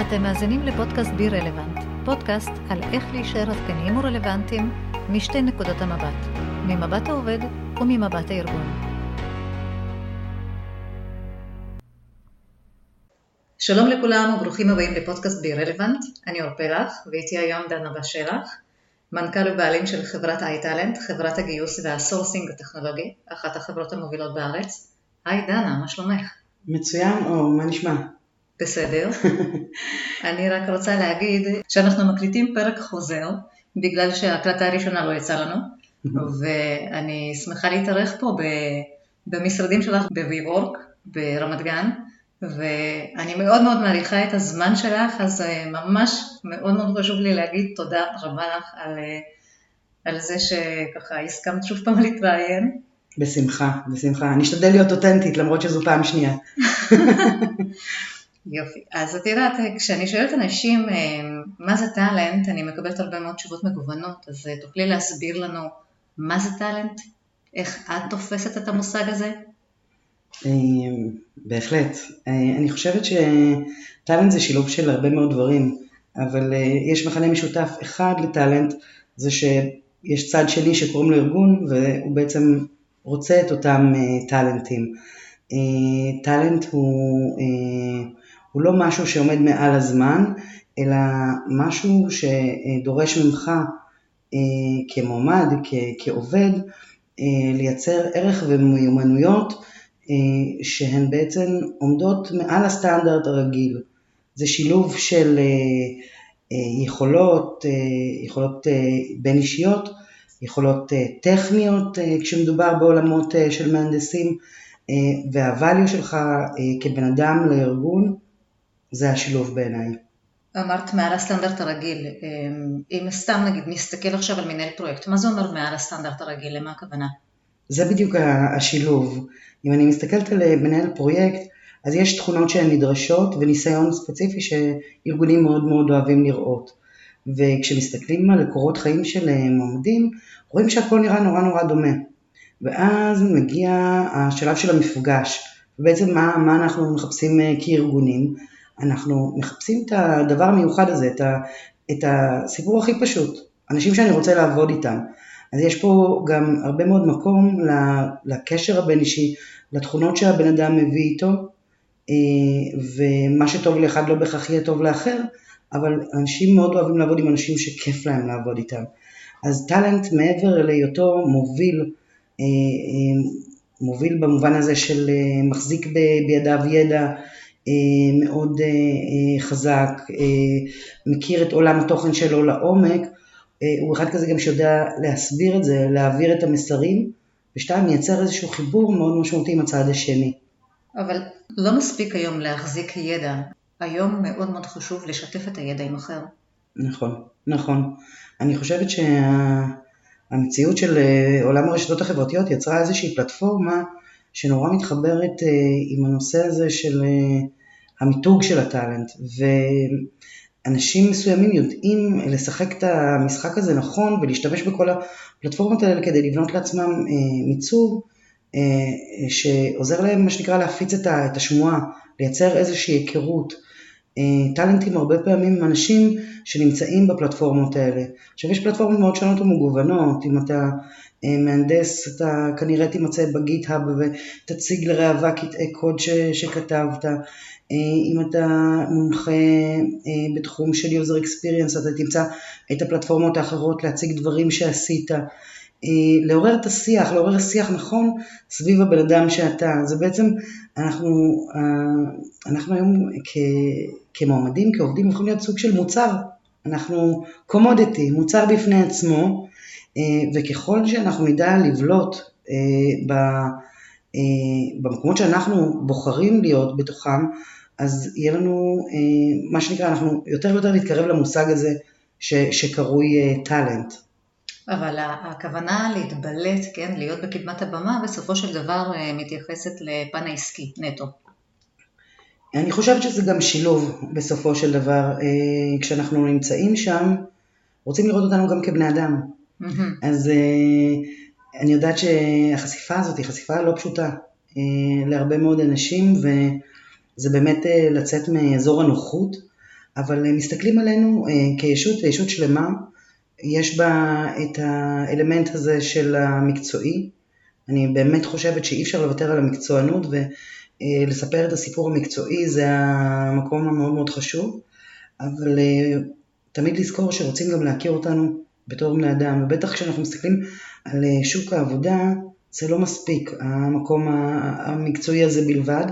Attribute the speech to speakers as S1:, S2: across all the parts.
S1: אתם מאזינים לפודקאסט Be Relevant, פודקאסט על איך להישאר עדכניים ורלוונטיים משתי נקודות המבט, ממבט העובד וממבט הארגון. שלום לכולם וברוכים הבאים לפודקאסט Be Relevant, אני אור פרח ואיתי היום דנה בשלח, מנכ"ל ובעלים של חברת iTalent, חברת הגיוס וה sourcing הטכנולוגי, אחת החברות המובילות בארץ. היי דנה, מה שלומך?
S2: מצוין, או מה נשמע?
S1: בסדר. אני רק רוצה להגיד שאנחנו מקליטים פרק חוזר, בגלל שההקלטה הראשונה לא יצאה לנו, ואני שמחה להתארח פה במשרדים שלך ב-WeWork ברמת גן, ואני מאוד מאוד מעריכה את הזמן שלך, אז אה, ממש מאוד מאוד חשוב לי להגיד תודה רבה לך על, אה, על זה שככה הסכמת שוב פעם להתראיין.
S2: בשמחה, בשמחה. אני אשתדל להיות אותנטית למרות שזו פעם שנייה.
S1: יופי. אז את יודעת, כשאני שואלת אנשים אה, מה זה טאלנט, אני מקבלת הרבה מאוד תשובות מגוונות, אז תוכלי להסביר לנו מה זה טאלנט? איך את תופסת את המושג הזה?
S2: בהחלט. אני חושבת שטאלנט זה שילוב של הרבה מאוד דברים, אבל יש מכנה משותף אחד לטאלנט, זה שיש צד שני שקוראים לו ארגון, והוא בעצם רוצה את אותם טאלנטים. טאלנט הוא, הוא לא משהו שעומד מעל הזמן, אלא משהו שדורש ממך כמועמד, כעובד, לייצר ערך ומיומנויות אה, שהן בעצם עומדות מעל הסטנדרט הרגיל. זה שילוב של אה, אה, יכולות, יכולות בין אישיות, יכולות טכניות כשמדובר בעולמות של מהנדסים, והvalue שלך כבן אדם לארגון, זה השילוב בעיניי.
S1: אמרת מעל הסטנדרט הרגיל, אם סתם נגיד נסתכל עכשיו על מנהל פרויקט, מה זה אומר מעל הסטנדרט הרגיל, למה הכוונה?
S2: זה בדיוק השילוב. אם אני מסתכלת על מנהל פרויקט, אז יש תכונות שהן נדרשות וניסיון ספציפי שארגונים מאוד מאוד אוהבים לראות. וכשמסתכלים על קורות חיים של מועמדים, רואים שהכל נראה נורא נורא דומה. ואז מגיע השלב של המפגש. ובעצם מה, מה אנחנו מחפשים אה, כארגונים? אנחנו מחפשים את הדבר המיוחד הזה, את, ה, את הסיפור הכי פשוט. אנשים שאני רוצה לעבוד איתם. אז יש פה גם הרבה מאוד מקום לקשר הבין אישי, לתכונות שהבן אדם מביא איתו, אה, ומה שטוב לאחד לא בהכרח יהיה טוב לאחר, אבל אנשים מאוד אוהבים לעבוד עם אנשים שכיף להם לעבוד איתם. אז טאלנט מעבר להיותו מוביל, אה, אה, מוביל במובן הזה של מחזיק בידיו ידע מאוד חזק, מכיר את עולם התוכן שלו לעומק, הוא אחד כזה גם שיודע להסביר את זה, להעביר את המסרים, ושתיים, מייצר איזשהו חיבור מאוד משמעותי עם הצד השני.
S1: אבל לא מספיק היום להחזיק ידע, היום מאוד מאוד חשוב לשתף את הידע עם אחר.
S2: נכון, נכון. אני חושבת שהמציאות של אה, עולם הרשתות החברתיות יצרה איזושהי פלטפורמה שנורא מתחברת אה, עם הנושא הזה של אה, המיתוג של הטאלנט. אנשים מסוימים יודעים לשחק את המשחק הזה נכון ולהשתמש בכל הפלטפורמות האלה כדי לבנות לעצמם אה, מיצוב שעוזר להם מה שנקרא להפיץ את השמועה, לייצר איזושהי היכרות. טאלנטים הרבה פעמים הם אנשים שנמצאים בפלטפורמות האלה. עכשיו יש פלטפורמות מאוד שונות ומגוונות, אם אתה מהנדס אתה כנראה תימצא בגיט-האב ותציג לראווה קטעי קוד ש, שכתבת, אה, אם אתה מומחה אה, בתחום של user experience אתה תמצא את הפלטפורמות האחרות להציג דברים שעשית, אה, לעורר את השיח, לעורר שיח נכון סביב הבן אדם שאתה, זה בעצם אנחנו, אנחנו היום כ, כמועמדים, כעובדים, יכולים להיות סוג של מוצר, אנחנו קומודיטי, מוצר בפני עצמו, וככל שאנחנו נדע לבלוט במקומות שאנחנו בוחרים להיות בתוכם, אז יהיה לנו, אה, מה שנקרא, אנחנו יותר ויותר נתקרב למושג הזה ש, שקרוי טאלנט.
S1: אה, אבל הכוונה להתבלט, כן, להיות בקדמת הבמה, בסופו של דבר אה, מתייחסת לפן העסקי נטו.
S2: אני חושבת שזה גם שילוב בסופו של דבר. כשאנחנו נמצאים שם, רוצים לראות אותנו גם כבני אדם. Mm-hmm. אז אני יודעת שהחשיפה הזאת היא חשיפה לא פשוטה להרבה מאוד אנשים, ו... זה באמת אה, לצאת מאזור הנוחות, אבל מסתכלים עלינו כישות, ישות שלמה, יש בה את האלמנט הזה של המקצועי. אני באמת חושבת שאי אפשר לוותר על המקצוענות ולספר את הסיפור המקצועי זה המקום המאוד מאוד חשוב, אבל תמיד לזכור שרוצים גם להכיר אותנו בתור בני אדם, ובטח כשאנחנו מסתכלים על שוק העבודה, זה לא מספיק, המקום המקצועי הזה בלבד.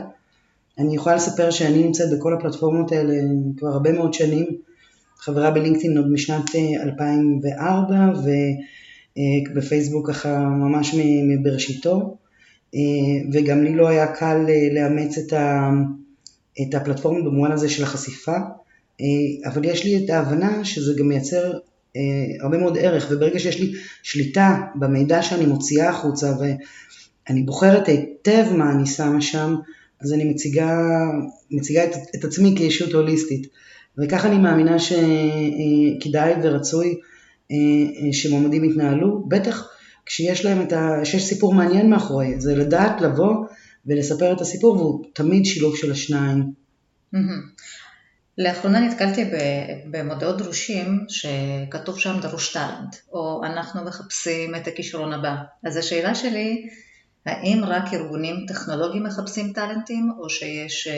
S2: אני יכולה לספר שאני נמצאת בכל הפלטפורמות האלה כבר הרבה מאוד שנים, חברה בלינקדאין עוד משנת 2004 אה, ובפייסבוק ככה ממש מבראשיתו. אה, וגם לי לא היה קל אה, לאמץ את, ה, את הפלטפורמה במובן הזה של החשיפה. אבל יש לי את ההבנה שזה גם מייצר הרבה מאוד ערך וברגע שיש לי שליטה במידע שאני מוציאה החוצה ואני בוחרת היטב מה אני שמה שם אז אני מציגה, מציגה את, את עצמי כישות הוליסטית. וככה אני מאמינה שכדאי ורצוי אה, אה, שמועמדים יתנהלו, בטח כשיש להם את ה... שיש סיפור מעניין מאחורי, זה לדעת לבוא ולספר את הסיפור והוא תמיד שילוב של השניים.
S1: לאחרונה נתקלתי במודעות דרושים שכתוב שם דרוש טאלנט, או אנחנו מחפשים את הכישרון הבא. אז השאלה שלי, האם רק ארגונים טכנולוגיים מחפשים טאלנטים, או שיש אה,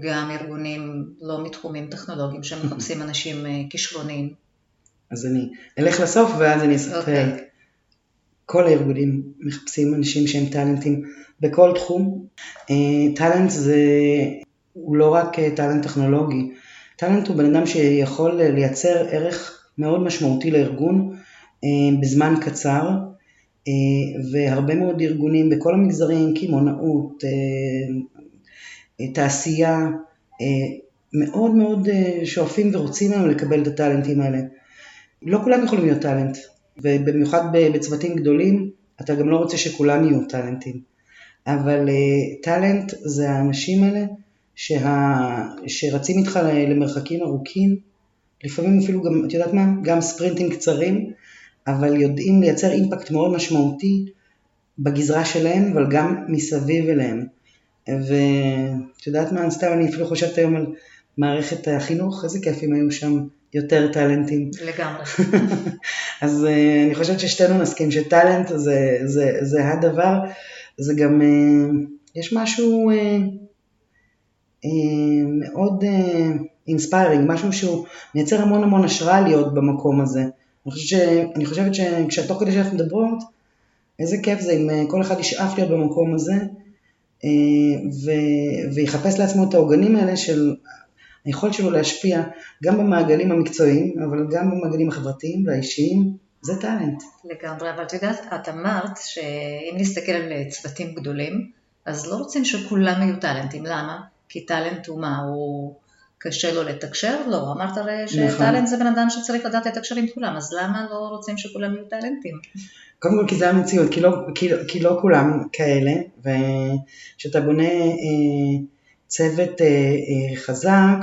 S1: גם ארגונים לא מתחומים טכנולוגיים שמחפשים אנשים אה, כישרוניים.
S2: אז אני אלך לסוף ואז אני אספר. Okay. אוקיי. כל הארגונים מחפשים אנשים שהם טאלנטים בכל תחום. אה, טאלנט זה, הוא לא רק אה, טאלנט טכנולוגי, טאלנט הוא בן אדם שיכול לייצר ערך מאוד משמעותי לארגון בזמן קצר, והרבה מאוד ארגונים בכל המגזרים, קמעונאות, תעשייה, אה, מאוד מאוד אה, שואפים ורוצים היום לקבל את הטאלנטים האלה. לא כולם יכולים להיות טאלנט, ובמיוחד בצוותים גדולים, אתה גם לא רוצה שכולם יהיו טאלנטים. אבל אה, טאלנט זה האנשים האלה שה... שרצים איתך למרחקים ארוכים, לפעמים אפילו גם, את יודעת מה, גם ספרינטים קצרים, אבל יודעים לייצר אימפקט מאוד משמעותי בגזרה שלהם, אבל גם מסביב אליהם. ואת יודעת מה, סתם אני אפילו חושבת היום על מערכת החינוך, איזה כיף אם היו שם יותר טאלנטים.
S1: לגמרי.
S2: אז אה, אני חושבת ששתינו נסכים ש talent זה, זה, זה הדבר, זה גם, אה, יש משהו אה, מאוד אינספיירינג, uh, משהו שהוא מייצר המון המון השראה להיות במקום הזה. אני חושבת, ש, אני חושבת שתוך כדי שאנחנו מדברות, איזה כיף זה אם כל אחד ישאף להיות במקום הזה. אה, ו- ויחפש לעצמו את העוגנים האלה של היכולת שלו להשפיע גם במעגלים המקצועיים, אבל גם במעגלים החברתיים והאישיים, זה טאלנט.
S1: לגמרי, אבל את יודעת, את אמרת שאם נסתכל על צוותים גדולים, אז לא רוצים שכולם יהיו טאלנטים, למה? כי טאלנט הוא מה, הוא קשה לו לתקשר? לא, אמרת הרי נכון. שטאלנט. זה בן אדם שצריך לדעת לתקשר עם כולם, אז למה לא רוצים שכולם יהיו טאלנטים?
S2: קודם כל כי זה המציאות, כי לא, כי, כי לא כולם כאלה, וכשאתה בונה אה, צוות אה, אה, חזק,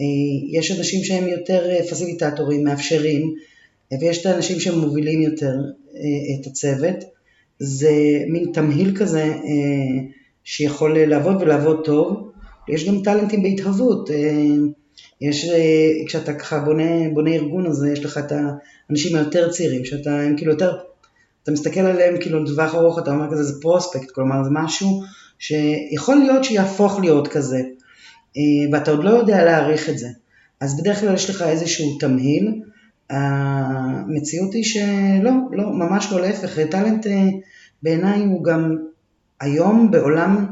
S2: אה, יש אנשים שהם יותר אה, פסיליטטורים, מאפשרים, אה, ויש את האנשים שמובילים יותר אה, את הצוות. זה מין תמהיל כזה אה, שיכול לעבוד ולעבוד טוב. יש גם טאלנטים בהתהוות. אה, יש, אה, כשאתה ככה בונה, בונה ארגון, אז יש לך את האנשים היותר צעירים, שאתה, הם כאילו יותר אתה מסתכל עליהם כאילו לטווח ארוך, אתה אומר כזה זה פרוספקט, כלומר זה משהו שיכול להיות שיהפוך להיות כזה, אה, ואתה עוד לא יודע להעריך את זה. אז בדרך כלל יש לך איזשהו תמהיל, המציאות היא שלא, לא, ממש לא להפך, טאלנט בעיניי הוא גם היום בעולם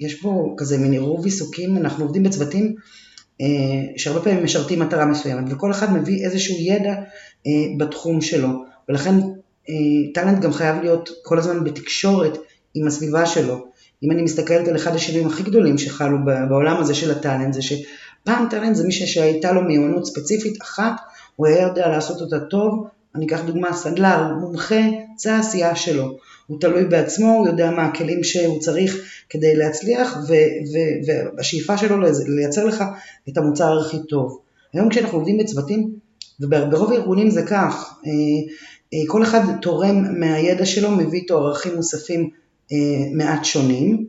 S2: שיש בו כזה מין עירוב עיסוקים, אנחנו עובדים בצוותים אה, שהרבה פעמים משרתים מטרה מסוימת, וכל אחד מביא איזשהו ידע בתחום שלו, ולכן אה, טאלנט גם חייב להיות כל הזמן בתקשורת עם הסביבה שלו. אם אני מסתכלת על אחד השינויים הכי גדולים שחלו בעולם הזה של הטאלנט, זה שפעם טאלנט זה מישהו שהייתה לו מיומנות ספציפית אחת, הוא היה יודע לעשות אותה טוב, אני אקח דוגמה, סנדלר, מומחה, זה העשייה שלו. הוא תלוי בעצמו, הוא יודע מה הכלים שהוא צריך כדי להצליח, והשאיפה שלו לייצר לך את המוצר הכי טוב. היום כשאנחנו עובדים בצוותים, וברוב הארגונים זה כך, אה, אה, כל אחד תורם מהידע שלו, מביא איתו ערכים מוספים אה, מעט שונים,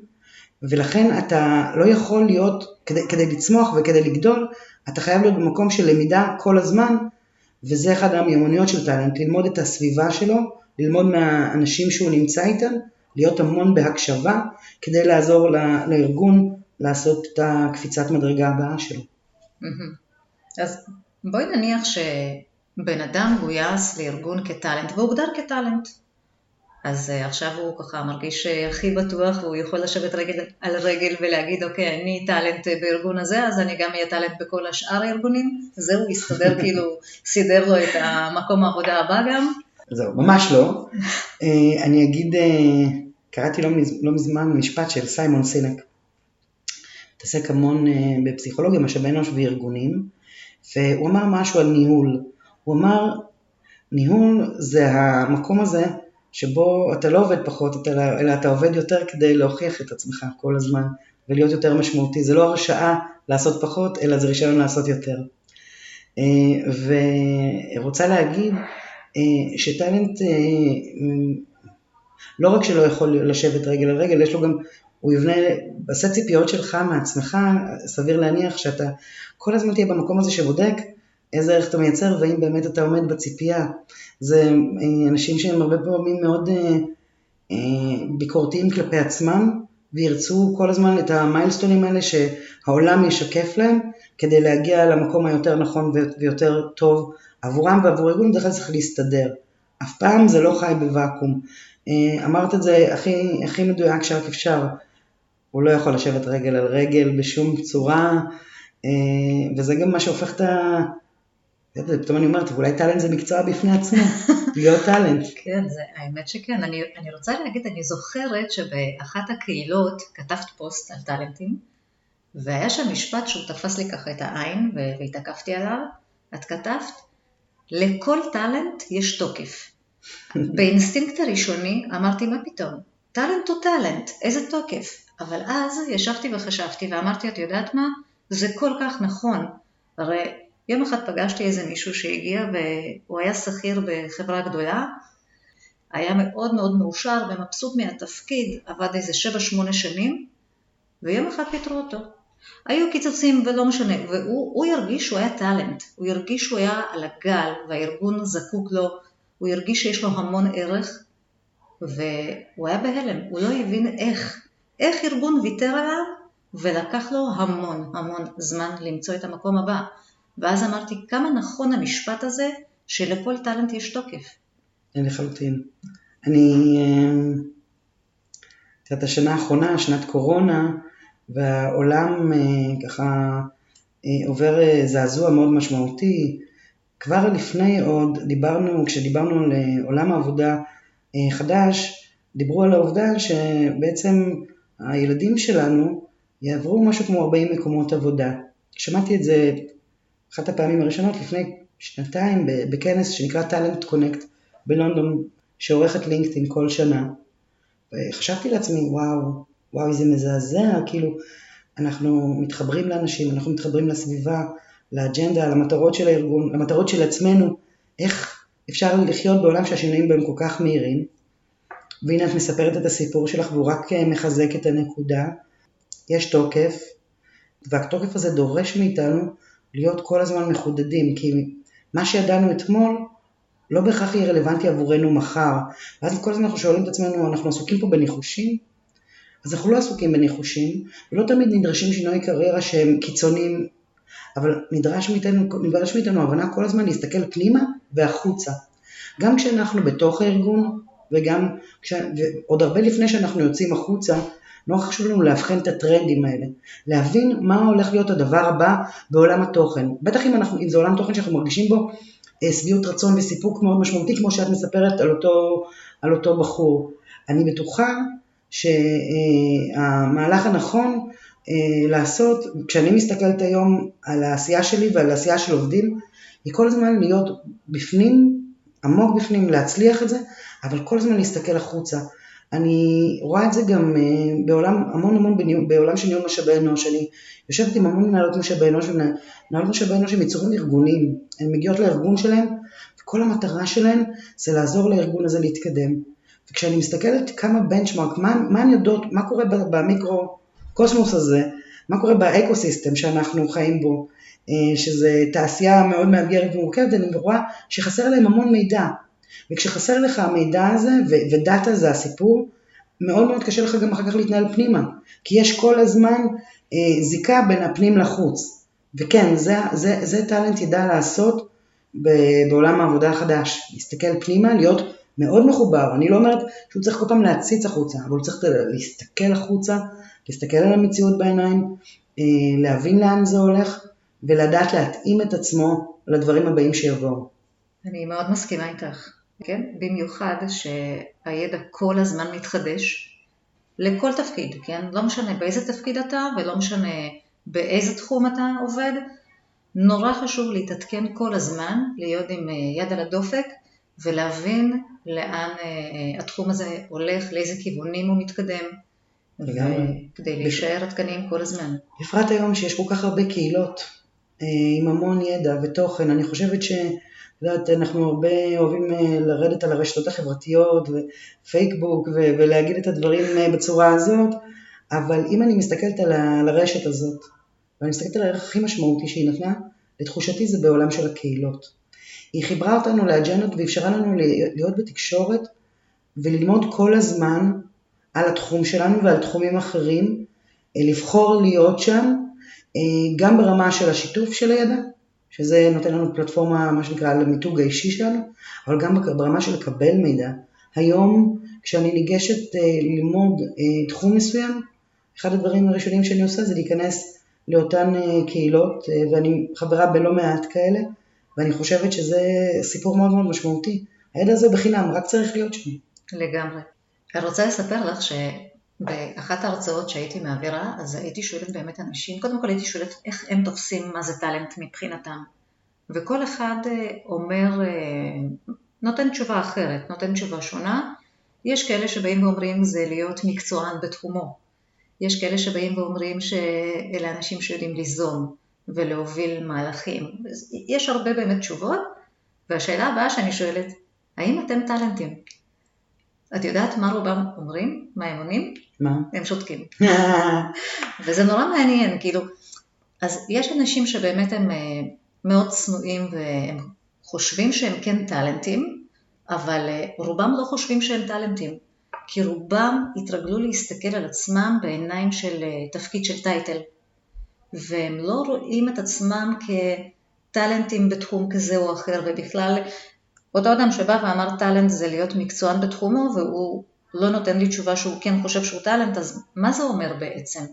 S2: ולכן אתה לא יכול להיות, כדי, כדי לצמוח וכדי לגדול, אתה חייב להיות במקום של למידה כל הזמן, וזה אחד המיומנויות של טאלנט, ללמוד את הסביבה שלו, ללמוד מהאנשים שהוא נמצא איתם, להיות המון בהקשבה, כדי לעזור לארגון לעשות את הקפיצת מדרגה הבאה שלו.
S1: אז בואי נניח שבן אדם גויס לארגון כטאלנט והוגדר כטאלנט. אז uh, עכשיו הוא ככה מרגיש uh, הכי בטוח והוא יכול לשבת רגל על רגל ולהגיד אוקיי אני טאלנט uh, בארגון הזה אז אני גם אהיה טאלנט בכל השאר הארגונים זהו יסתדר כאילו סידר לו את המקום העבודה הבא גם.
S2: זהו ממש לא. uh, אני אגיד uh, קראתי לא, לא מזמן משפט של סיימון סינק. מתעסק המון uh, בפסיכולוגיה משאבי אנוש וארגונים והוא אמר משהו על ניהול. הוא אמר ניהול זה המקום הזה שבו אתה לא עובד פחות, אלא אתה עובד יותר כדי להוכיח את עצמך כל הזמן ולהיות יותר משמעותי. זה לא הרשאה לעשות פחות, אלא זה רישיון לעשות יותר. אה, ורוצה להגיד אה, שטאלנט אה, לא רק שלא יכול לשבת רגל על רגל, יש לו גם, הוא יבנה, בסט ציפיות שלך מעצמך, סביר להניח שאתה כל הזמן תהיה במקום הזה שבודק איזה ערך אתה מייצר והאם באמת אתה עומד בציפייה. זה אה, אנשים שהם הרבה פעמים מאוד אה, אה, ביקורתיים כלפי עצמם וירצו כל הזמן את המיילסטונים האלה שהעולם ישקף להם כדי להגיע למקום היותר נכון ויותר טוב עבורם ועבור ארגון בדרך כלל צריך להסתדר. אף פעם זה לא חי בוואקום. אמרת את זה הכי, הכי מדויק שרק אפשר. הוא לא יכול לשבת רגל על רגל בשום צורה, וזה גם מה שהופך את ה... פתאום אני אומרת, אולי טאלנט זה מקצוע בפני עצמו, להיות טאלנט.
S1: כן, זה, האמת שכן. אני, אני רוצה להגיד, אני זוכרת שבאחת הקהילות כתבת פוסט על טאלנטים, והיה שם משפט שהוא תפס לי ככה את העין והתעכבתי עליו. את כתבת, לכל talent יש תוקף. באינסטינקט הראשוני אמרתי, מה פתאום? talent הוא talent, איזה תוקף? אבל אז ישבתי וחשבתי ואמרתי, את יודעת מה? זה כל כך נכון. הרי יום אחד פגשתי איזה מישהו שהגיע והוא היה שכיר בחברה גדולה, היה מאוד מאוד מאושר ומבסוט מהתפקיד, עבד איזה 7-8 שנים, ויום אחד פיטרו אותו. היו קיצוצים ולא משנה, והוא ירגיש שהוא היה טאלנט, הוא ירגיש שהוא היה על הגל והארגון זקוק לו, הוא ירגיש שיש לו המון ערך, והוא היה בהלם, הוא לא הבין איך, איך ארגון ויתר עליו ולקח לו המון המון זמן למצוא את המקום הבא. ואז אמרתי, כמה נכון המשפט הזה שלכל טאלנט יש תוקף.
S2: לחלוטין. אני, אה, את יודעת, השנה האחרונה, שנת קורונה, והעולם אה, ככה אה, עובר זעזוע מאוד משמעותי. כבר לפני עוד דיברנו, כשדיברנו על עולם העבודה חדש, דיברו על העובדה שבעצם הילדים שלנו יעברו משהו כמו 40 מקומות עבודה. שמעתי את זה אחת הפעמים הראשונות לפני שנתיים בכנס שנקרא טאלנט קונקט בלונדון, שעורכת לינקדאין כל שנה. וחשבתי לעצמי, וואו, וואו, איזה מזעזע, כאילו, אנחנו מתחברים לאנשים, אנחנו מתחברים לסביבה, לאג'נדה, למטרות של הארגון, למטרות של עצמנו, איך אפשר לחיות בעולם שהשינויים בהם כל כך מהירים. והנה את מספרת את הסיפור שלך והוא רק אה, מחזק את הנקודה. יש תוקף, והתוקף הזה דורש מאיתנו להיות כל הזמן מחודדים, כי מה שידענו אתמול לא בהכרח יהיה רלוונטי עבורנו מחר. ואז כל הזמן אנחנו שואלים את עצמנו, אנחנו עסוקים פה בניחושים? אז אנחנו לא עסוקים בניחושים, ולא תמיד נדרשים שינוי קריירה שהם קיצוניים, אבל נדרש מאיתנו, נדרש מאיתנו הבנה כל הזמן להסתכל פנימה והחוצה. גם כשאנחנו בתוך הארגון, וגם, כש, ועוד הרבה לפני שאנחנו יוצאים החוצה, נורא חשוב לנו לאבחן את הטרנדים האלה, להבין מה הולך להיות הדבר הבא בעולם התוכן. בטח אם, אנחנו, אם זה עולם תוכן שאנחנו מרגישים בו אה, שביעות רצון וסיפוק מאוד משמעותי, כמו שאת מספרת על אותו, על אותו בחור. אני בטוחה שהמהלך הנכון אה, לעשות, כשאני מסתכלת היום על העשייה שלי ועל העשייה של עובדים, היא כל הזמן להיות בפנים, עמוק בפנים, להצליח את זה, אבל כל הזמן להסתכל החוצה. אני רואה את זה גם אה, בעולם, המון המון בניהול, בעולם של ניהול משאבי אנוש, אני יושבת עם המון מנהלות משאבי אנוש ומנהלות משאבי אנוש הם יצורים ארגוניים, הן מגיעות לארגון שלהם וכל המטרה שלהן זה לעזור לארגון הזה להתקדם. וכשאני מסתכלת כמה בנצ'מארק, מה, מה הן יודעות, מה קורה במיקרו הקוסמוס הזה, מה קורה ב ecosystem שאנחנו חיים בו, אה, שזה תעשייה מאוד מאתגרת ומורכבת, אני רואה שחסר להם המון מידע. וכשחסר לך המידע הזה, ו- ו data זה הסיפור, מאוד מאוד קשה לך גם אחר כך להתנהל פנימה, כי יש כל הזמן אה, זיקה בין הפנים לחוץ. וכן, זה, זה, זה talent ידע לעשות בעולם העבודה החדש, להסתכל פנימה, להיות מאוד מחובר. אני לא אומרת שהוא צריך כל פעם להציץ החוצה, אבל הוא צריך להסתכל החוצה, להסתכל על המציאות בעיניים, אה, להבין לאן זה הולך, ולדעת להתאים את עצמו לדברים הבאים שיבואו.
S1: אני מאוד מסכימה איתך, כן? במיוחד שהידע כל הזמן מתחדש לכל תפקיד, כן? לא משנה באיזה תפקיד אתה ולא משנה באיזה תחום אתה עובד, נורא חשוב להתעדכן כל הזמן, להיות עם אה, יד על הדופק ולהבין לאן אה, התחום הזה הולך, לאיזה כיוונים הוא מתקדם, כדי להישאר עדכניים כל הזמן.
S2: בפרט היום שיש כל כך הרבה קהילות אה, עם המון ידע ותוכן, אני חושבת ש... את יודעת, אנחנו הרבה אוהבים לרדת על הרשתות החברתיות ופייסבוק ולהגיד את הדברים בצורה הזאת, אבל אם אני מסתכלת על הרשת הזאת, ואני מסתכלת על הערך הכי משמעותי שהיא נתנה, לתחושתי זה בעולם של הקהילות. היא חיברה אותנו לאג'נדות ואפשרה לנו להיות בתקשורת וללמוד כל הזמן על התחום שלנו ועל תחומים אחרים, אה, לבחור להיות שם, אה, גם ברמה של השיתוף של הידע, שזה נותן לנו פלטפורמה, מה שנקרא, למיתוג האישי שלנו, אבל גם ברמה של לקבל מידע. היום, כשאני ניגשת אה, ללמוד תחום מסוים, אחד הדברים הראשונים שאני עושה זה להיכנס לאותן קהילות, ואני חברה בלא מעט כאלה, ואני חושבת שזה סיפור מאוד מאוד משמעותי. הידע הזה בחינם, רק צריך להיות שם.
S1: לגמרי. אני רוצה לספר לך שבאחת ההרצאות שהייתי מעבירה, אז הייתי שואלת באמת אנשים, קודם כל הייתי שואלת איך הם תופסים מה זה טאלנט מבחינתם. וכל אחד אה, אומר, נותן תשובה אחרת, נותן תשובה שונה. יש כאלה שבאים ואומרים זה להיות מקצוען בתחומו. יש כאלה שבאים ואומרים שאלה אנשים שיודעים ליזום ולהוביל מהלכים. יש הרבה באמת תשובות, והשאלה הבאה שאני שואלת, האם אתם טאלנטים? את יודעת מה רובם אומרים? מה הם עונים?
S2: מה?
S1: הם שותקים. וזה נורא מעניין, כאילו, אז יש אנשים שבאמת הם אה, מאוד צנועים והם חושבים שהם כן טאלנטים, אבל אה, רובם לא חושבים שהם טאלנטים. כי רובם התרגלו להסתכל על עצמם בעיניים של אה, תפקיד של טייטל, והם לא רואים את עצמם כטאלנטים בתחום כזה או אחר, ובכלל אותו אדם שבא ואמר טאלנט זה להיות מקצוען בתחומו, והוא לא נותן לי תשובה שהוא כן חושב שהוא טאלנט, אז מה זה אומר בעצם?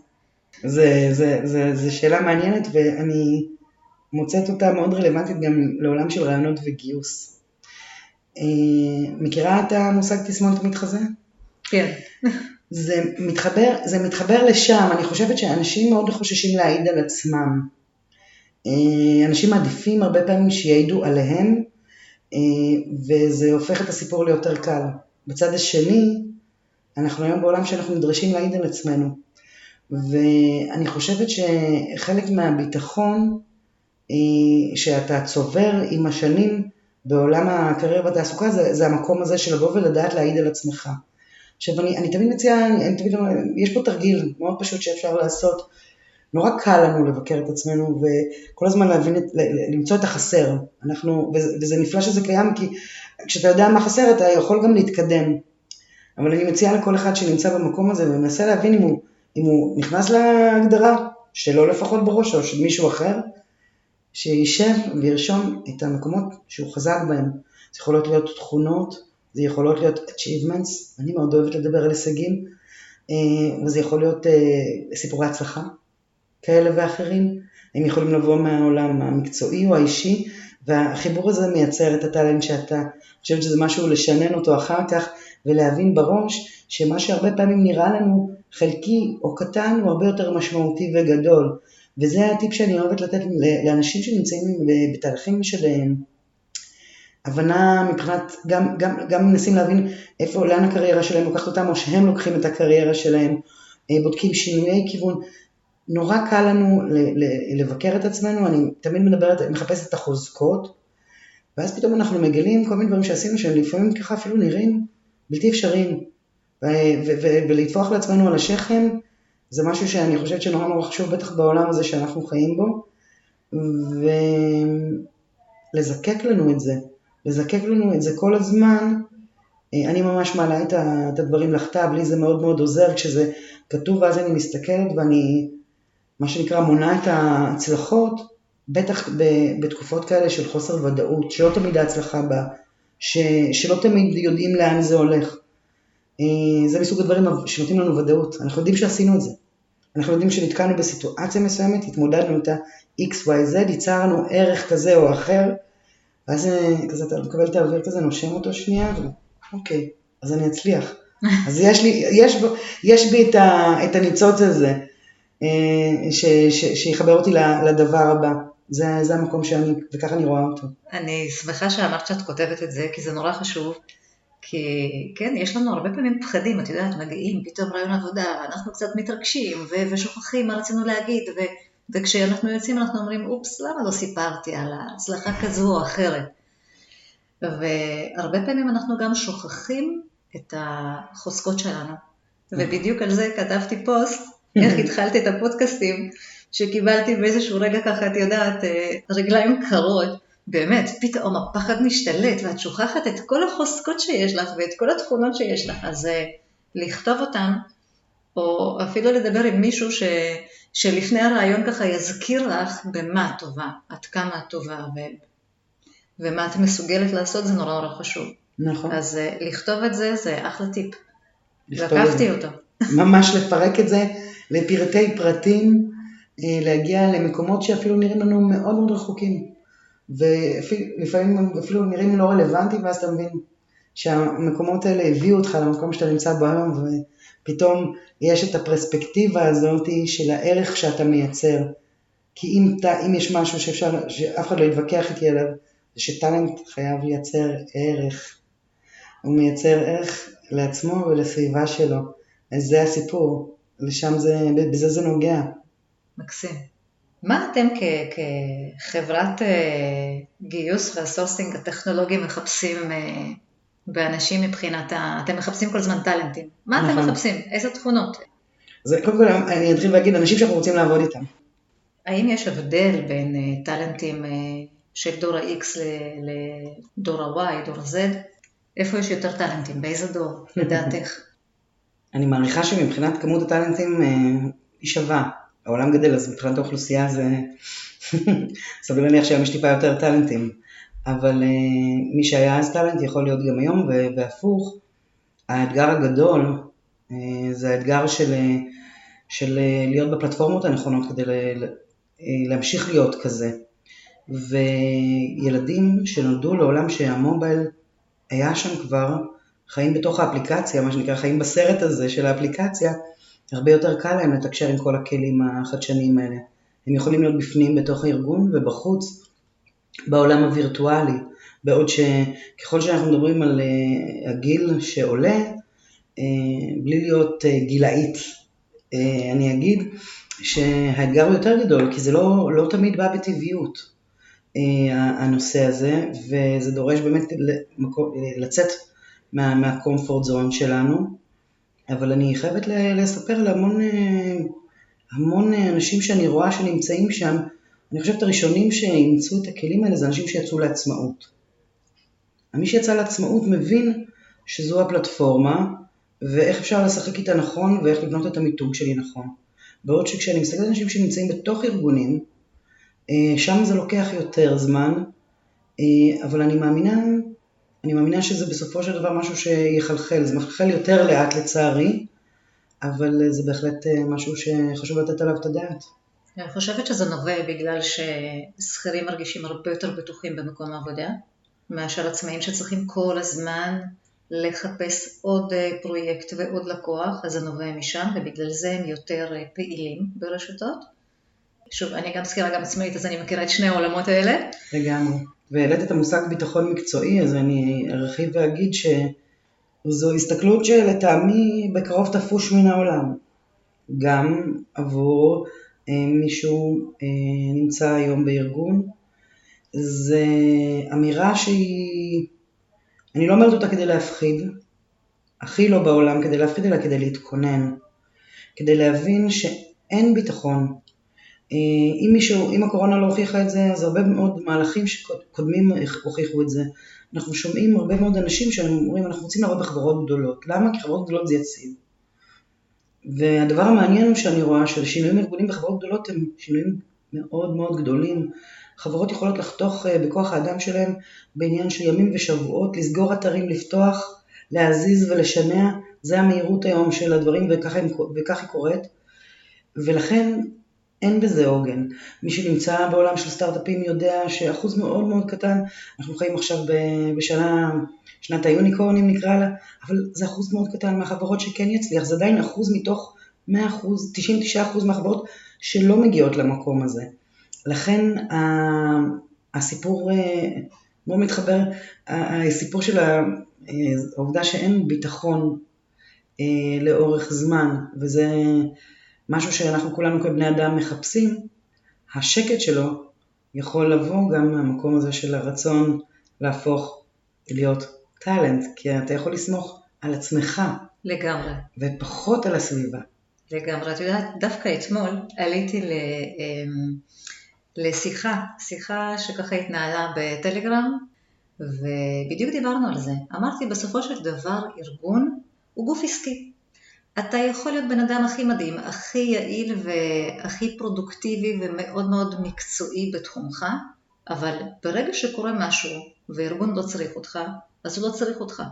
S2: זה, זה, זה, זה שאלה מעניינת ואני מוצאת אותה מאוד רלוונטית גם לעולם של רעיונות וגיוס. אה, מכירה את המושג תסמונת המתחזה?
S1: כן.
S2: זה מתחבר, זה מתחבר לשם, אני חושבת שאנשים מאוד חוששים להעיד על עצמם. אה, אנשים מעדיפים הרבה פעמים שיעידו עליהם, אה, וזה הופך את הסיפור ליותר קל. בצד השני, אנחנו היום בעולם שאנחנו נדרשים להעיד על עצמנו. ואני חושבת שחלק מהביטחון אה, שאתה צובר עם השנים בעולם הקריירה והתעסוקה זה, זה המקום הזה של לבוא ולדעת להעיד על עצמך. עכשיו אני, אני תמיד מציעה, אני, תמיד אומר, יש פה תרגיל מאוד פשוט שאפשר לעשות. נורא קל לנו לבקר את עצמנו וכל הזמן להבין, את, למצוא את החסר. אנחנו, וזה, נפלא שזה קיים כי כשאתה יודע מה חסר אתה יכול גם להתקדם. אבל אני מציעה לכל אחד שנמצא במקום הזה ומנסה להבין אם הוא, אם הוא נכנס להגדרה שלו לפחות בראש או של מישהו אחר, שישב וירשום את המקומות שהוא חזק בהם. זה יכולות להיות תכונות, זה יכולות להיות achievements, אני מאוד אוהבת לדבר על הישגים, אה, וזה יכול להיות אה, סיפורי הצלחה כאלה ואחרים, הם יכולים לבוא מהעולם המקצועי או האישי, והחיבור הזה מייצר את הטאלנט שאתה, אני חושבת שזה משהו לשנן אותו אחר כך, ולהבין בראש שמה שהרבה פעמים נראה לנו חלקי או קטן הוא הרבה יותר משמעותי וגדול. וזה הטיפ שאני אוהבת לתת לאנשים שנמצאים בתהליכים של הבנה מבחינת, גם, גם, גם מנסים להבין איפה, לאן הקריירה שלהם לוקחת אותם, או שהם לוקחים את הקריירה שלהם, אה, בודקים שינויי כיוון. נורא קל לנו לבקר את עצמנו, אני תמיד מדברת, מחפשת את החוזקות, ואז פתאום אנחנו מגלים כל מיני דברים שעשינו שהם לפעמים ככה אפילו נראים בלתי אפשריים. ולטפוח לעצמנו על השכם זה משהו שאני חושבת שנורא נורא חשוב, בטח בעולם הזה שאנחנו חיים בו, ולזקק לנו את זה, לזקק לנו את זה כל הזמן. אה, אני ממש מעלה את הדברים לכתב, לי זה מאוד מאוד עוזר כשזה כתוב, ואז אני מסתכלת ואני, מה שנקרא, מונה את ההצלחות, בטח בתקופות כאלה של חוסר ודאות, שלא תמיד ההצלחה באה, שלא תמיד יודעים לאן זה הולך. אה, זה מסוג הדברים שנותנים לנו ודאות, אנחנו יודעים שעשינו את זה. אנחנו יודעים שנתקענו בסיטואציה מסוימת, התמודדנו איתה XYZ, ייצרנו ערך כזה או אחר, ואז כזה אתה מקבל את האוויר כזה, נושם אותו שנייה, ואוקיי, אז אני אצליח. אז יש לי, יש, יש בי את, ה, את הניצוץ הזה, אה, ש, ש, שיחבר אותי לדבר הבא. זה, זה המקום שאני, וככה אני רואה אותו.
S1: אני שמחה שאמרת שאת כותבת את זה, כי זה נורא חשוב. כי כן, יש לנו הרבה פעמים פחדים, את יודעת, מגיעים פתאום רעיון עבודה, אנחנו קצת מתרגשים ו- ושוכחים מה רצינו להגיד, ו- וכשאנחנו יוצאים אנחנו אומרים, אופס, למה לא סיפרתי על ההצלחה כזו או אחרת? והרבה פעמים אנחנו גם שוכחים את החוזקות שלנו. ובדיוק על זה כתבתי פוסט, איך התחלתי את הפודקאסטים, שקיבלתי באיזשהו רגע ככה, את יודעת, אה, רגליים קרות. באמת, פתאום הפחד משתלט ואת שוכחת את כל החוזקות שיש לך ואת כל התכונות שיש לך, אז uh, לכתוב אותן, או אפילו לדבר עם מישהו ש, שלפני הרעיון ככה יזכיר לך במה את טובה, עד כמה את טובה ו, ומה את מסוגלת לעשות, זה נורא נורא חשוב.
S2: נכון.
S1: אז uh, לכתוב את זה, זה אחלה טיפ. לקחתי אותו.
S2: ממש לפרק את זה לפרטי פרטים, אה, להגיע למקומות שאפילו נראים לנו מאוד מאוד רחוקים. ולפעמים אפילו נראים לא רלוונטיים, ואז אתה מבין שהמקומות האלה הביאו אותך למקום שאתה נמצא בו היום, ופתאום יש את הפרספקטיבה הזאת של הערך שאתה מייצר. כי אם, אם יש משהו שאפשר, שאף אחד לא יתווכח איתי עליו, זה שטאלנט חייב לייצר ערך. הוא מייצר ערך לעצמו ולסביבה שלו. אז זה הסיפור, לשם זה, בזה זה נוגע.
S1: מקסים. מה אתם כחברת אה, גיוס והסורסינג הטכנולוגי מחפשים אה, באנשים מבחינת ה... אתם מחפשים כל הזמן טאלנטים. מה אתם נכון. מחפשים? איזה תכונות?
S2: זה קודם כל אני אתחיל להגיד אנשים שאנחנו רוצים לעבוד איתם.
S1: האם יש הבדל בין אה, טאלנטים של דור ה-X לדור ה-Y, דור ה-Z? איפה יש יותר טאלנטים? באיזה דור, לדעתך?
S2: אני מעריכה שמבחינת כמות הטאלנטים היא שווה. העולם גדל, אז מבחינת האוכלוסייה זה סביר להניח שהיום יש טיפה יותר טאלנטים, אבל uh, מי שהיה אז טאלנט יכול להיות גם היום, והפוך, האתגר הגדול uh, זה האתגר של, uh, של להיות בפלטפורמות הנכונות כדי להמשיך להיות כזה. וילדים שנולדו לעולם שהמובייל היה שם כבר, חיים בתוך האפליקציה, מה שנקרא חיים בסרט הזה של האפליקציה, הרבה יותר קל להם לתקשר עם כל הכלים החדשניים האלה. הם יכולים להיות בפנים בתוך הארגון ובחוץ בעולם הווירטואלי, בעוד שככל שאנחנו מדברים על uh, הגיל שעולה, uh, בלי להיות uh, גילאית, אני אגיד שהאתגר הוא יותר גדול, כי זה לא, לא תמיד בא בטבעיות, הנושא הזה, וזה דורש באמת לצאת מה, מהקומפורט זון שלנו, אבל אני חייבת לספר להמון המון אנשים שאני רואה שנמצאים שם, אני חושבת הראשונים שאימצו את הכלים האלה זה אנשים שיצאו לעצמאות. מי שיצא לעצמאות מבין שזו הפלטפורמה ואיך אפשר לשחק איתה נכון ואיך לבנות את המיתוג שלי נכון. בעוד שכשאני מסתכל על אנשים שנמצאים בתוך ארגונים, אה, שם זה לוקח יותר זמן, אה, אבל אני מאמינה אני מאמינה שזה בסופו של דבר משהו שיחלחל, זה מחלחל יותר לאט לצערי, אבל זה בהחלט אה, משהו שחשוב לתת עליו את הדעת.
S1: אני חושבת שזה נובע בגלל ששכירים מרגישים הרבה יותר בטוחים במקום העבודה, מאשר עצמאים שצריכים כל הזמן לחפש עוד אה, פרויקט ועוד לקוח, אז זה נובע משם, ובגלל זה הם יותר אה, פעילים ברשתות. שוב, אני גם שכירה גם עצמאית, אז אני מכירה את שני העולמות האלה.
S2: לגמרי. והעלית את המושג ביטחון מקצועי, אז אני ארחיב ואגיד שזו הסתכלות שלטעמי בקרוב תפוש מן העולם. גם עבור מישהו אה, נמצא היום בארגון. זו אמירה שהיא, אני לא אומרת אותה כדי להפחיד, הכי לא בעולם כדי להפחיד, אלא כדי להתכונן. כדי להבין שאין ביטחון. אה, אם מישהו, אם הקורונה לא הוכיחה את זה, אז הרבה מאוד מהלכים שקודמים הוכיחו את זה. אנחנו שומעים הרבה מאוד אנשים שאומרים, אנחנו רוצים לעבוד בחברות גדולות. למה? כי חברות גדולות זה יציב. והדבר המעניין הוא שאני רואה ששינויים ארגוניים בחברות גדולות הם שינויים מאוד מאוד גדולים. חברות יכולות לחתוך אה, בכוח האדם שלהם בעניין של ימים ושבועות, לסגור אתרים, לפתוח, להזיז ולשנע, זה המהירות היום של הדברים וכך, וכך היא קורית. ולכן אין בזה עוגן. מי שנמצא בעולם של סטארט-אפים יודע שאחוז מאוד מאוד קטן, אנחנו חיים עכשיו בשנה, שנת היוניקורנים נקרא לה, אבל זה אחוז מאוד קטן מהחברות שכן יצליח, זה עדיין אחוז מתוך 100 אחוז, 99 אחוז מהחברות שלא מגיעות למקום הזה. לכן הסיפור אה, מאוד מתחבר, הסיפור של העובדה שאין ביטחון אה, לאורך זמן, וזה משהו שאנחנו כולנו כבני אדם מחפשים, השקט שלו יכול לבוא גם מהמקום הזה של הרצון להפוך להיות טאלנט, כי אתה יכול לסמוך על עצמך.
S1: לגמרי.
S2: ופחות על הסביבה.
S1: לגמרי. את יודעת, דווקא אתמול עליתי ל... אמ, לשיחה, שיחה שככה התנהלה בטלגרם, ובדיוק דיברנו על זה. אמרתי, בסופו של דבר ארגון הוא גוף עסקי. אתה יכול להיות בן אדם הכי מדהים, הכי יעיל והכי פרודוקטיבי ומאוד מאוד מקצועי בתחומך, אבל ברגע שקורה משהו וארגון לא צריך אותך, אז הוא לא צריך אותך.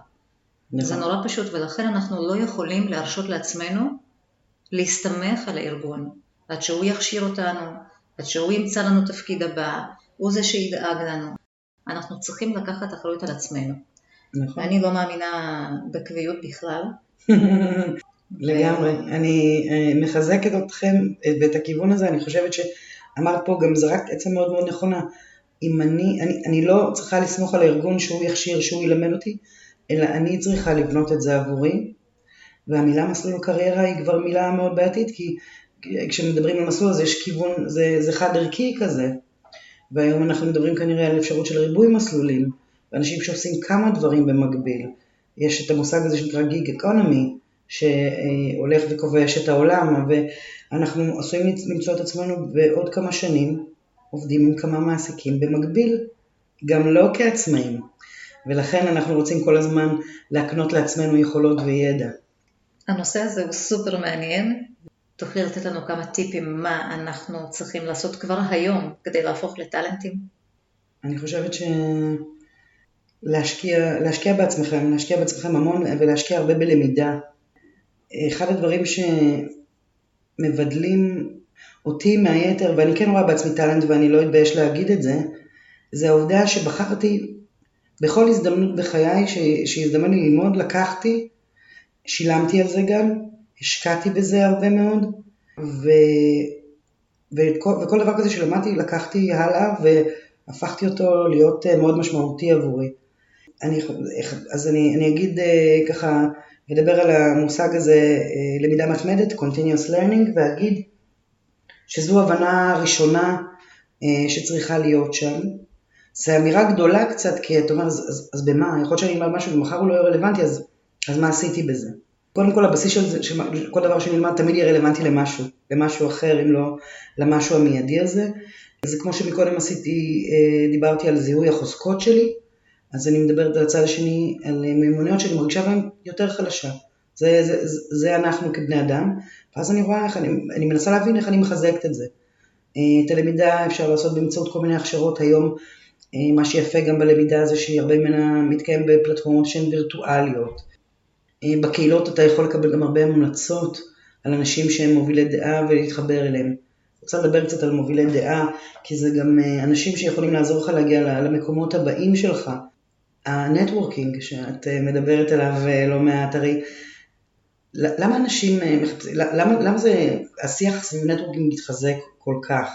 S1: נכון. זה נורא פשוט, ולכן אנחנו לא יכולים להרשות לעצמנו להסתמך על הארגון, עד שהוא יכשיר אותנו, עד שהוא ימצא לנו תפקיד הבא, הוא זה שידאג לנו. אנחנו צריכים לקחת אחריות על עצמנו. נכון. אני לא מאמינה בקביעות בכלל.
S2: לגמרי. אני אה, מחזקת אתכם אה, ואת הכיוון הזה, אני חושבת שאמרת פה גם זרקת עצה מאוד מאוד נכונה. אם אני, אני, אני לא צריכה לסמוך על הארגון שהוא יכשיר, שהוא ילמד אותי, אלא אני צריכה לבנות את זה עבורי. והמילה מסלול קריירה היא כבר מילה מאוד בעייתית, כי כשמדברים על מסלול אז יש כיוון, זה, זה חד ערכי כזה. והיום אנחנו מדברים כנראה על אפשרות של ריבוי מסלולים, ואנשים שעושים כמה דברים במקביל. יש את המושג הזה שנקרא גיג אקונומי, שהולך וכובש את העולם, ואנחנו עשויים למצוא את עצמנו בעוד כמה שנים עובדים עם כמה מעסיקים במקביל, גם לא כעצמאים, ולכן אנחנו רוצים כל הזמן להקנות לעצמנו יכולות וידע.
S1: הנושא הזה הוא סופר מעניין, תוכלי לתת לנו כמה טיפים מה אנחנו צריכים לעשות כבר היום כדי להפוך לטאלנטים?
S2: אני חושבת שלהשקיע להשקיע בעצמכם, להשקיע בעצמכם המון ולהשקיע הרבה בלמידה. אחד הדברים שמבדלים אותי מהיתר, ואני כן רואה בעצמי טאלנט ואני לא אתבייש להגיד את זה, זה העובדה שבחרתי בכל הזדמנות בחיי שהזדמן לי ללמוד, לקחתי, שילמתי על זה גם, השקעתי בזה הרבה מאוד, ו... וכל, וכל דבר כזה שלמדתי לקחתי הלאה והפכתי אותו להיות אה, מאוד משמעותי עבורי. אני, אז אני, אני אגיד אה, ככה, אדבר על המושג הזה אה, למידה מתמדת, Continuous Learning, ואגיד שזו הבנה ראשונה שצריכה להיות שם. זו אמירה גדולה קצת, כי אתה אומר, אז, אז, אז במה? יכול להיות שאני אלמד משהו ומחר הוא לא יהיה רלוונטי, אז, אז מה עשיתי בזה? קודם כל הבסיס של זה, שכל דבר שנלמד תמיד יהיה רלוונטי למשהו, למשהו אחר, אם לא למשהו המיידי הזה. זה כמו שמקודם עשיתי, אה, דיברתי על זיהוי החוזקות שלי, אז אני מדברת על הצד השני, על מיומנויות שאני מרגישה בהן יותר חלשה. זה, זה, זה, זה אנחנו כבני אדם, ואז אני רואה איך אני, אני מנסה להבין איך אני מחזקת את זה. אה, את הלמידה אפשר לעשות באמצעות כל מיני הכשרות היום, אה, מה שיפה גם בלמידה זה שהיא הרבה ממנה מתקיים בפלטפורמות שהן וירטואליות. אה, בקהילות אתה יכול לקבל גם הרבה המלצות על אנשים שהם מובילי דעה ולהתחבר אליהם. רוצה לדבר קצת על מובילי דעה, כי זה גם אנשים שיכולים לעזור לך להגיע למקומות הבאים שלך. ה networking שאת אה, מדברת עליו לא מעט, הרי למה אנשים, למה, למה זה, השיח סביב networking מתחזק כל כך?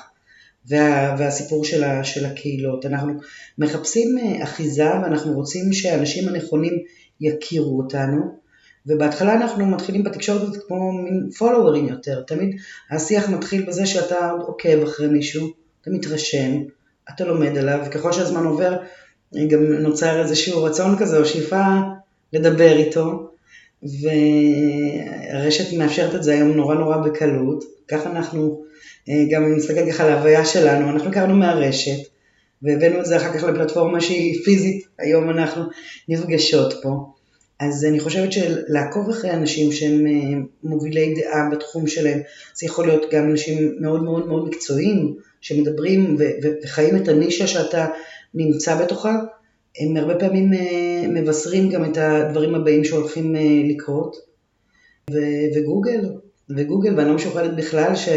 S2: וה, והסיפור של, ה, של הקהילות. אנחנו מחפשים אחיזה ואנחנו רוצים שהאנשים הנכונים יכירו אותנו, ובהתחלה אנחנו מתחילים בתקשורת כמו מין פולוורין יותר, תמיד השיח מתחיל בזה שאתה עוקב אחרי מישהו, אתה מתרשם, אתה לומד עליו, וככל שהזמן עובר גם נוצר איזשהו רצון כזה או שאיפה לדבר איתו, והרשת מאפשרת את זה היום נורא נורא בקלות, ככה אנחנו, אה, גם אם נסתכל ככה על ההוויה שלנו, אנחנו הכרנו מהרשת, והבאנו את זה אחר כך לפלטפורמה שהיא פיזית, היום אנחנו נפגשות פה. אז אני חושבת שלעקוב אחרי אנשים שהם אה, מובילי דעה בתחום שלהם, זה יכול להיות גם אנשים מאוד מאוד מאוד מקצועיים, שמדברים וחיים את הנישה שאתה נמצא בתוכה, הם הרבה פעמים אה, מבשרים גם את הדברים הבאים שהולכים אה, לקרות. וגוגל, וגוגל, ואני לא משוחדת בכלל ש,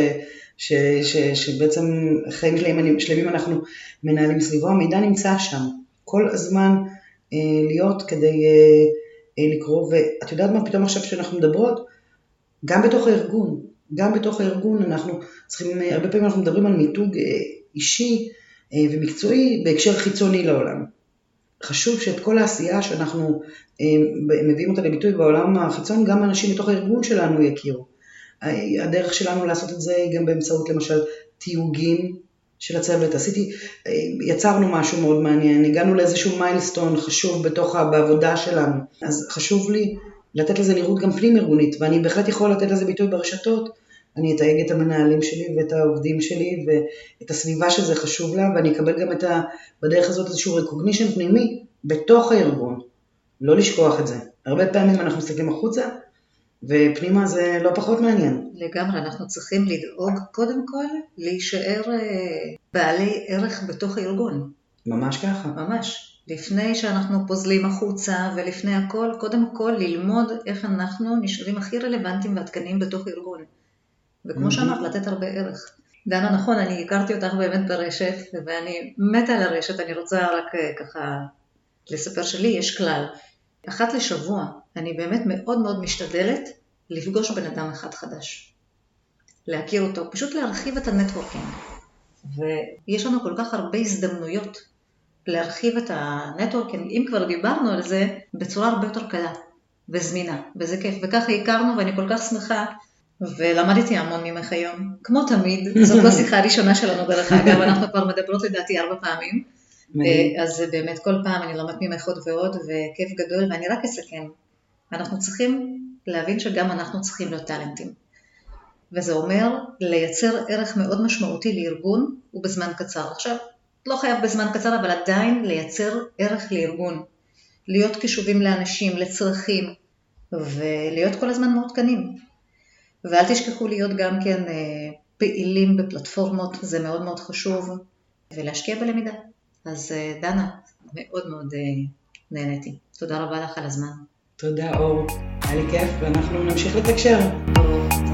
S2: ש, ש, שבעצם חיים שלמים, שלמים אנחנו מנהלים סביבו, המידע נמצא שם, כל הזמן אה, להיות כדי אה, אה, לקרוא, ואת יודעת מה פתאום עכשיו כשאנחנו מדברות, גם בתוך הארגון, גם בתוך הארגון אנחנו צריכים, אה, הרבה פעמים אנחנו מדברים על מיתוג אה, אישי ומקצועי בהקשר חיצוני לעולם. חשוב שאת כל העשייה שאנחנו אה, מביאים אותה לביטוי בעולם החיצון, גם אנשים בתוך הארגון שלנו יכירו. הדרך שלנו לעשות את זה היא גם באמצעות למשל תיוגים של הצוות. עשיתי, אה, יצרנו משהו מאוד מעניין, הגענו לאיזשהו מיילסטון חשוב בתוך, בעבודה שלנו. אז חשוב לי לתת לזה נראות גם פנים ארגונית, ואני בהחלט יכול לתת לזה ביטוי ברשתות. אני אתייג את המנהלים שלי ואת העובדים שלי ואת הסביבה שזה חשוב לה, ואני אקבל גם את ה, בדרך הזאת איזשהו recognition פנימי בתוך הארגון. לא לשכוח את זה. הרבה פעמים אנחנו מסתכלים החוצה, ופנימה זה לא פחות מעניין.
S1: לגמרי, אנחנו צריכים לדאוג קודם כל להישאר אה, בעלי ערך בתוך הארגון.
S2: ממש ככה.
S1: ממש. לפני שאנחנו פוזלים החוצה ולפני הכל, קודם כל ללמוד איך אנחנו נשארים הכי רלוונטיים ועדכניים בתוך ארגון. וכמו שאמרת, לתת הרבה ערך. דנה, נכון, אני הכרתי אותך באמת ברשת, ואני מתה על הרשת, אני רוצה רק אה, ככה לספר שלי, יש כלל. אחת לשבוע, אני באמת מאוד מאוד משתדלת לפגוש בן אדם אחד חדש. להכיר אותו, פשוט להרחיב את ה networking. ויש לנו כל כך הרבה הזדמנויות להרחיב את ה networking, אם כבר דיברנו על זה, בצורה הרבה יותר קלה וזמינה, וזה כיף. וככה הכרנו ואני כל כך שמחה ולמדתי המון ממך היום. כמו תמיד, זאת לא שיחה ראשונה שלנו דרך אגב, אנחנו כבר מדברות לדעתי ארבע פעמים. אה, אז באמת כל פעם אני לומדת ממך עוד ועוד, וכיף גדול, ואני רק אסכם. אנחנו צריכים להבין שגם אנחנו צריכים להיות טאלנטים. וזה אומר לייצר ערך מאוד משמעותי לארגון ובזמן קצר. עכשיו, לא חייב בזמן קצר, אבל עדיין לייצר ערך לארגון. להיות קשובים לאנשים, לצרכים, ולהיות כל הזמן מעודכנים. ואל תשכחו להיות גם כן אה, פעילים בפלטפורמות, זה מאוד מאוד חשוב, ולהשקיע בלמידה. אז אה, דנה, מאוד מאוד אה, נהניתי. תודה רבה לך על הזמן.
S2: תודה אור, היה לי כיף ואנחנו נמשיך לתקשר.
S1: טוב.